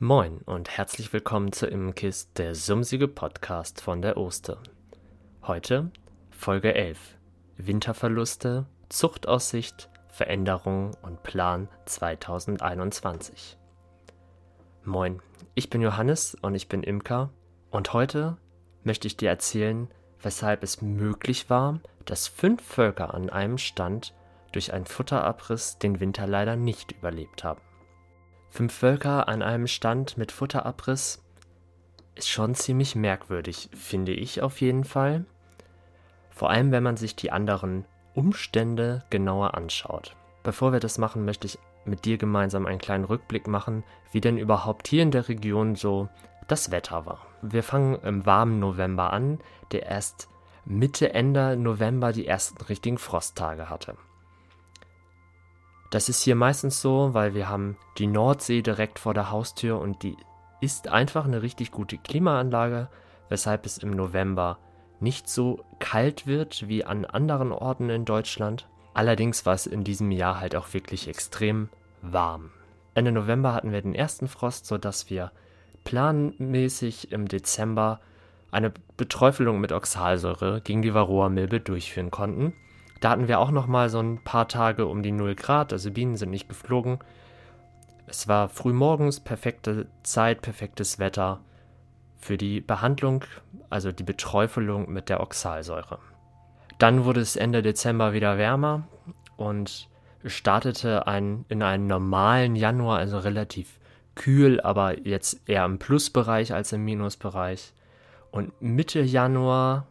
Moin und herzlich willkommen zu Immenkist, der sumsige Podcast von der Oster. Heute Folge 11: Winterverluste, Zuchtaussicht, Veränderung und Plan 2021. Moin, ich bin Johannes und ich bin Imker und heute möchte ich dir erzählen, weshalb es möglich war, dass fünf Völker an einem Stand durch einen Futterabriss den Winter leider nicht überlebt haben. Fünf Völker an einem Stand mit Futterabriss ist schon ziemlich merkwürdig, finde ich auf jeden Fall. Vor allem, wenn man sich die anderen Umstände genauer anschaut. Bevor wir das machen, möchte ich mit dir gemeinsam einen kleinen Rückblick machen, wie denn überhaupt hier in der Region so das Wetter war. Wir fangen im warmen November an, der erst Mitte, Ende November die ersten richtigen Frosttage hatte. Das ist hier meistens so, weil wir haben die Nordsee direkt vor der Haustür und die ist einfach eine richtig gute Klimaanlage, weshalb es im November nicht so kalt wird wie an anderen Orten in Deutschland. Allerdings war es in diesem Jahr halt auch wirklich extrem warm. Ende November hatten wir den ersten Frost, sodass wir planmäßig im Dezember eine Beträufelung mit Oxalsäure gegen die Varroa-Milbe durchführen konnten. Da hatten wir auch noch mal so ein paar Tage um die 0 Grad, also Bienen sind nicht geflogen. Es war früh morgens, perfekte Zeit, perfektes Wetter für die Behandlung, also die Beträufelung mit der Oxalsäure. Dann wurde es Ende Dezember wieder wärmer und startete ein, in einen normalen Januar, also relativ kühl, aber jetzt eher im Plusbereich als im Minusbereich. Und Mitte Januar,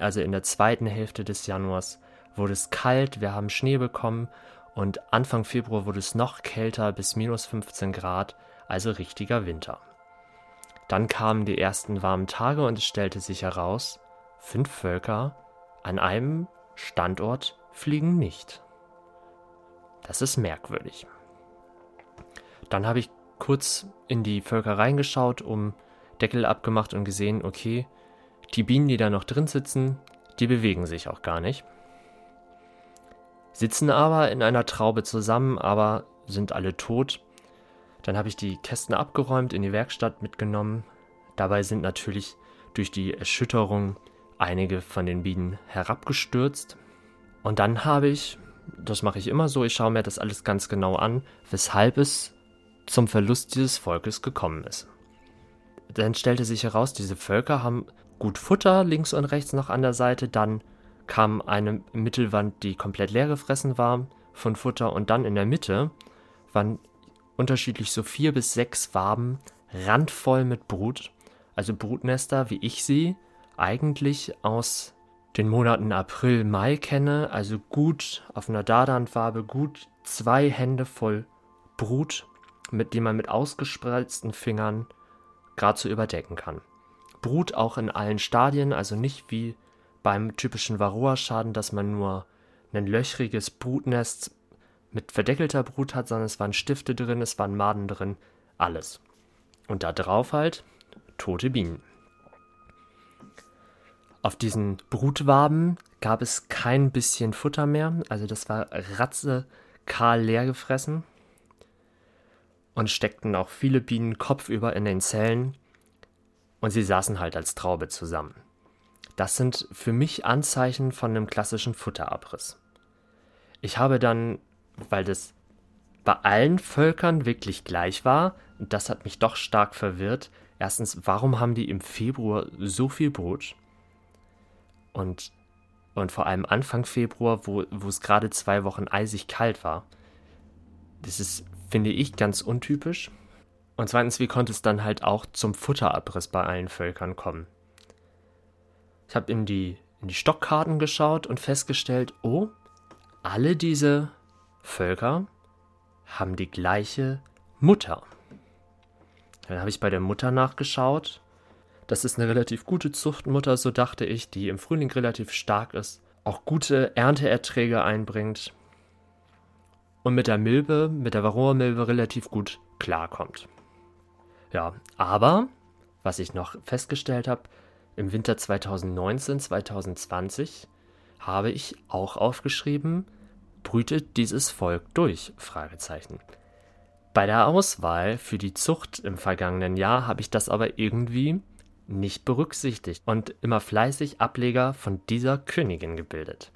also in der zweiten Hälfte des Januars, wurde es kalt, wir haben Schnee bekommen und Anfang Februar wurde es noch kälter bis minus 15 Grad, also richtiger Winter. Dann kamen die ersten warmen Tage und es stellte sich heraus, fünf Völker an einem Standort fliegen nicht. Das ist merkwürdig. Dann habe ich kurz in die Völker reingeschaut, um Deckel abgemacht und gesehen, okay, die Bienen, die da noch drin sitzen, die bewegen sich auch gar nicht. Sitzen aber in einer Traube zusammen, aber sind alle tot. Dann habe ich die Kästen abgeräumt, in die Werkstatt mitgenommen. Dabei sind natürlich durch die Erschütterung einige von den Bienen herabgestürzt. Und dann habe ich, das mache ich immer so, ich schaue mir das alles ganz genau an, weshalb es zum Verlust dieses Volkes gekommen ist. Dann stellte sich heraus, diese Völker haben gut Futter links und rechts noch an der Seite, dann kam eine Mittelwand, die komplett leer gefressen war von Futter. Und dann in der Mitte waren unterschiedlich so vier bis sechs Waben randvoll mit Brut, also Brutnester, wie ich sie eigentlich aus den Monaten April, Mai kenne, also gut auf einer Dardanfarbe, gut zwei Hände voll Brut mit dem man mit ausgespreizten Fingern gerade so überdecken kann. Brut auch in allen Stadien, also nicht wie beim typischen Varroa-Schaden, dass man nur ein löchriges Brutnest mit verdeckelter Brut hat, sondern es waren Stifte drin, es waren Maden drin, alles. Und da drauf halt tote Bienen. Auf diesen Brutwaben gab es kein bisschen Futter mehr, also das war ratze kahl leer gefressen und steckten auch viele Bienen kopfüber in den Zellen und sie saßen halt als Traube zusammen. Das sind für mich Anzeichen von einem klassischen Futterabriss. Ich habe dann, weil das bei allen Völkern wirklich gleich war, das hat mich doch stark verwirrt, erstens, warum haben die im Februar so viel Brot? Und, und vor allem Anfang Februar, wo, wo es gerade zwei Wochen eisig kalt war. Das ist finde ich ganz untypisch. Und zweitens, wie konnte es dann halt auch zum Futterabriss bei allen Völkern kommen? Ich habe in die, in die Stockkarten geschaut und festgestellt, oh, alle diese Völker haben die gleiche Mutter. Dann habe ich bei der Mutter nachgeschaut. Das ist eine relativ gute Zuchtmutter, so dachte ich, die im Frühling relativ stark ist, auch gute Ernteerträge einbringt und mit der Milbe, mit der Varroa-Milbe relativ gut klarkommt. Ja, aber was ich noch festgestellt habe, im Winter 2019, 2020 habe ich auch aufgeschrieben, brütet dieses Volk durch? Bei der Auswahl für die Zucht im vergangenen Jahr habe ich das aber irgendwie nicht berücksichtigt und immer fleißig Ableger von dieser Königin gebildet.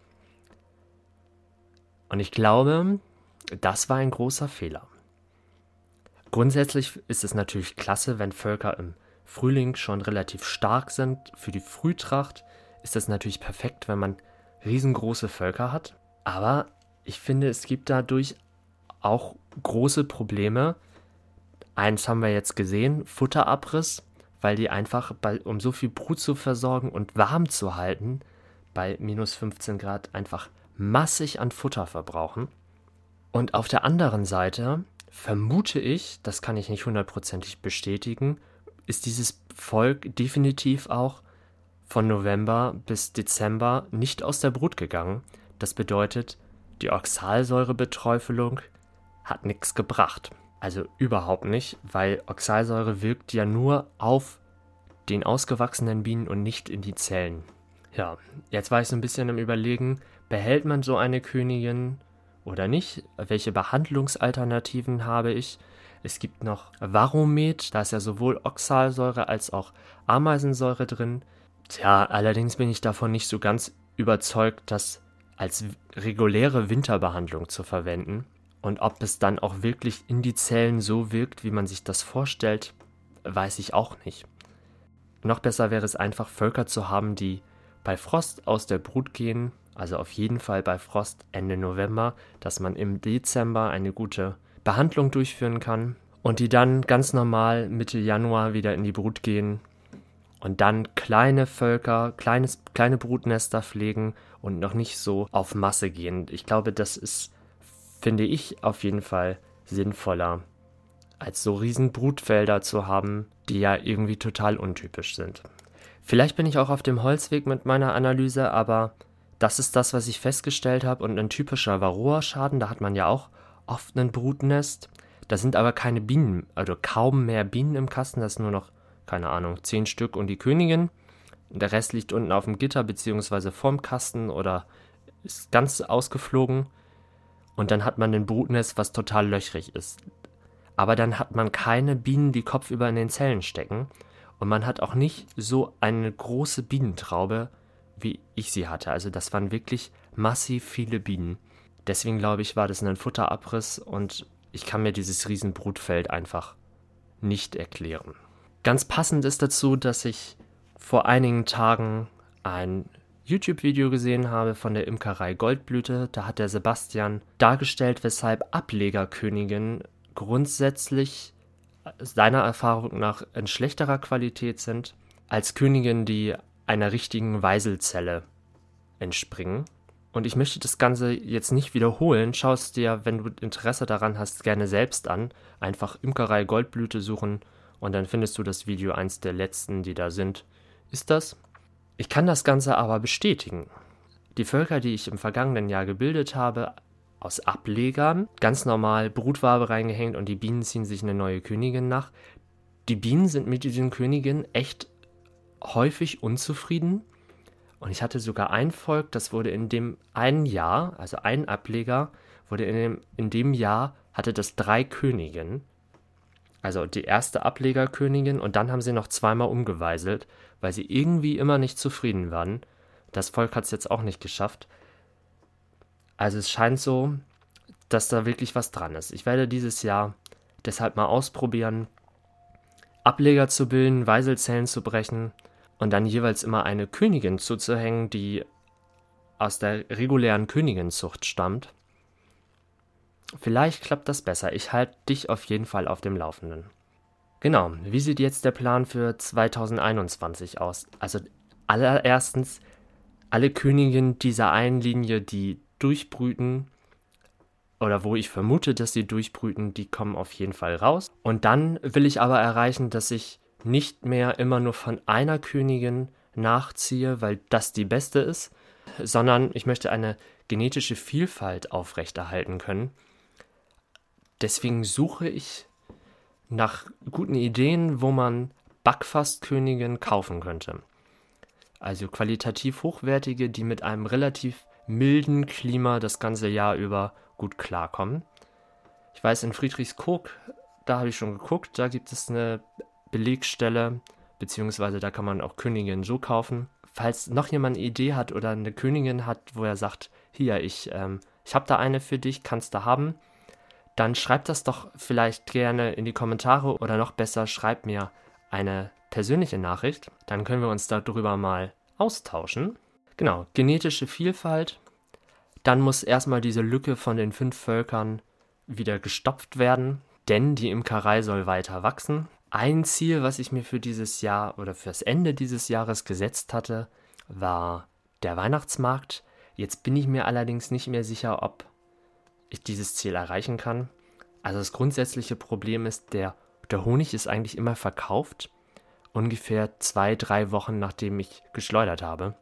Und ich glaube, das war ein großer Fehler. Grundsätzlich ist es natürlich klasse, wenn Völker im Frühling schon relativ stark sind. Für die Frühtracht ist es natürlich perfekt, wenn man riesengroße Völker hat. Aber ich finde, es gibt dadurch auch große Probleme. Eins haben wir jetzt gesehen, Futterabriss, weil die einfach, bei, um so viel Brut zu versorgen und warm zu halten, bei minus 15 Grad einfach massig an Futter verbrauchen. Und auf der anderen Seite vermute ich, das kann ich nicht hundertprozentig bestätigen, ist dieses Volk definitiv auch von November bis Dezember nicht aus der Brut gegangen. Das bedeutet, die Oxalsäurebeträufelung hat nichts gebracht. Also überhaupt nicht, weil Oxalsäure wirkt ja nur auf den ausgewachsenen Bienen und nicht in die Zellen. Ja, jetzt war ich so ein bisschen im Überlegen, behält man so eine Königin oder nicht? Welche Behandlungsalternativen habe ich? Es gibt noch Varomet, da ist ja sowohl Oxalsäure als auch Ameisensäure drin. Tja, allerdings bin ich davon nicht so ganz überzeugt, das als reguläre Winterbehandlung zu verwenden. Und ob es dann auch wirklich in die Zellen so wirkt, wie man sich das vorstellt, weiß ich auch nicht. Noch besser wäre es einfach, Völker zu haben, die bei Frost aus der Brut gehen, also auf jeden Fall bei Frost Ende November, dass man im Dezember eine gute Behandlung durchführen kann und die dann ganz normal Mitte Januar wieder in die Brut gehen und dann kleine Völker, kleines, kleine Brutnester pflegen und noch nicht so auf Masse gehen. Ich glaube, das ist, finde ich, auf jeden Fall sinnvoller, als so riesen Brutfelder zu haben, die ja irgendwie total untypisch sind. Vielleicht bin ich auch auf dem Holzweg mit meiner Analyse, aber das ist das, was ich festgestellt habe. Und ein typischer Varroa-Schaden, da hat man ja auch oft ein Brutnest. Da sind aber keine Bienen, also kaum mehr Bienen im Kasten. Das ist nur noch, keine Ahnung, zehn Stück und die Königin. Der Rest liegt unten auf dem Gitter beziehungsweise vorm Kasten oder ist ganz ausgeflogen. Und dann hat man ein Brutnest, was total löchrig ist. Aber dann hat man keine Bienen, die kopfüber in den Zellen stecken. Und man hat auch nicht so eine große Bienentraube, wie ich sie hatte. Also das waren wirklich massiv viele Bienen. Deswegen glaube ich, war das ein Futterabriss und ich kann mir dieses Riesenbrutfeld einfach nicht erklären. Ganz passend ist dazu, dass ich vor einigen Tagen ein YouTube-Video gesehen habe von der Imkerei Goldblüte. Da hat der Sebastian dargestellt, weshalb Ablegerköniginnen grundsätzlich seiner Erfahrung nach in schlechterer Qualität sind als Königinnen, die einer richtigen Weiselzelle entspringen. Und ich möchte das Ganze jetzt nicht wiederholen. Schau es dir, wenn du Interesse daran hast, gerne selbst an. Einfach Imkerei Goldblüte suchen und dann findest du das Video, eins der letzten, die da sind. Ist das? Ich kann das Ganze aber bestätigen. Die Völker, die ich im vergangenen Jahr gebildet habe, aus Ablegern, ganz normal Brutwabe reingehängt und die Bienen ziehen sich eine neue Königin nach. Die Bienen sind mit diesen Königinnen echt häufig unzufrieden. Und ich hatte sogar ein Volk, das wurde in dem einen Jahr, also ein Ableger, wurde in dem, in dem Jahr, hatte das drei Königinnen. Also die erste Ablegerkönigin und dann haben sie noch zweimal umgeweiselt, weil sie irgendwie immer nicht zufrieden waren. Das Volk hat es jetzt auch nicht geschafft. Also es scheint so, dass da wirklich was dran ist. Ich werde dieses Jahr deshalb mal ausprobieren, Ableger zu bilden, Weiselzellen zu brechen und dann jeweils immer eine Königin zuzuhängen, die aus der regulären Königinzucht stammt. Vielleicht klappt das besser. Ich halte dich auf jeden Fall auf dem Laufenden. Genau, wie sieht jetzt der Plan für 2021 aus? Also allererstens, alle Königinnen dieser einen Linie, die durchbrüten, oder wo ich vermute, dass sie durchbrüten, die kommen auf jeden Fall raus. Und dann will ich aber erreichen, dass ich nicht mehr immer nur von einer Königin nachziehe, weil das die beste ist, sondern ich möchte eine genetische Vielfalt aufrechterhalten können. Deswegen suche ich nach guten Ideen, wo man Backfastköniginnen kaufen könnte. Also qualitativ hochwertige, die mit einem relativ milden Klima das ganze Jahr über gut klarkommen. Ich weiß, in Friedrichskoog, da habe ich schon geguckt, da gibt es eine Belegstelle, beziehungsweise da kann man auch Königinnen so kaufen. Falls noch jemand eine Idee hat oder eine Königin hat, wo er sagt, hier, ich, ähm, ich habe da eine für dich, kannst du haben, dann schreibt das doch vielleicht gerne in die Kommentare oder noch besser, schreibt mir eine persönliche Nachricht. Dann können wir uns darüber mal austauschen. Genau, genetische Vielfalt. Dann muss erstmal diese Lücke von den fünf Völkern wieder gestopft werden, denn die Imkerei soll weiter wachsen. Ein Ziel, was ich mir für dieses Jahr oder fürs Ende dieses Jahres gesetzt hatte, war der Weihnachtsmarkt. Jetzt bin ich mir allerdings nicht mehr sicher, ob ich dieses Ziel erreichen kann. Also das grundsätzliche Problem ist, der, der Honig ist eigentlich immer verkauft, ungefähr zwei, drei Wochen nachdem ich geschleudert habe.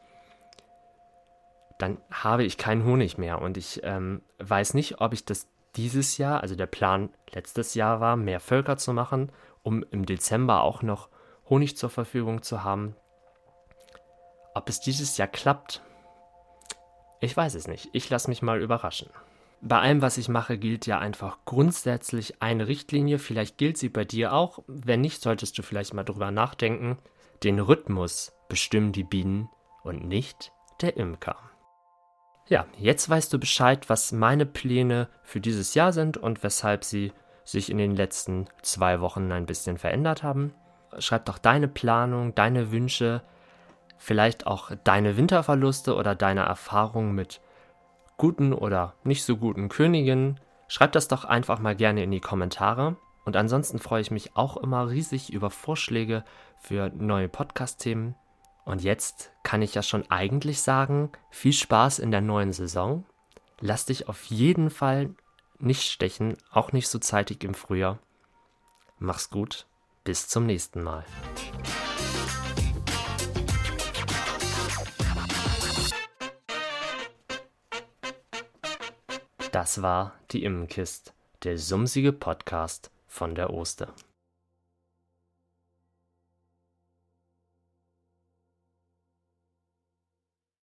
Dann habe ich keinen Honig mehr und ich ähm, weiß nicht, ob ich das dieses Jahr, also der Plan letztes Jahr war, mehr Völker zu machen, um im Dezember auch noch Honig zur Verfügung zu haben. Ob es dieses Jahr klappt, ich weiß es nicht. Ich lasse mich mal überraschen. Bei allem, was ich mache, gilt ja einfach grundsätzlich eine Richtlinie. Vielleicht gilt sie bei dir auch. Wenn nicht, solltest du vielleicht mal drüber nachdenken. Den Rhythmus bestimmen die Bienen und nicht der Imker. Ja, jetzt weißt du Bescheid, was meine Pläne für dieses Jahr sind und weshalb sie sich in den letzten zwei Wochen ein bisschen verändert haben. Schreib doch deine Planung, deine Wünsche, vielleicht auch deine Winterverluste oder deine Erfahrungen mit guten oder nicht so guten Königinnen. Schreib das doch einfach mal gerne in die Kommentare. Und ansonsten freue ich mich auch immer riesig über Vorschläge für neue Podcast-Themen. Und jetzt kann ich ja schon eigentlich sagen, viel Spaß in der neuen Saison. Lass dich auf jeden Fall nicht stechen, auch nicht so zeitig im Frühjahr. Mach's gut, bis zum nächsten Mal. Das war die Immenkist, der sumsige Podcast von der Oster.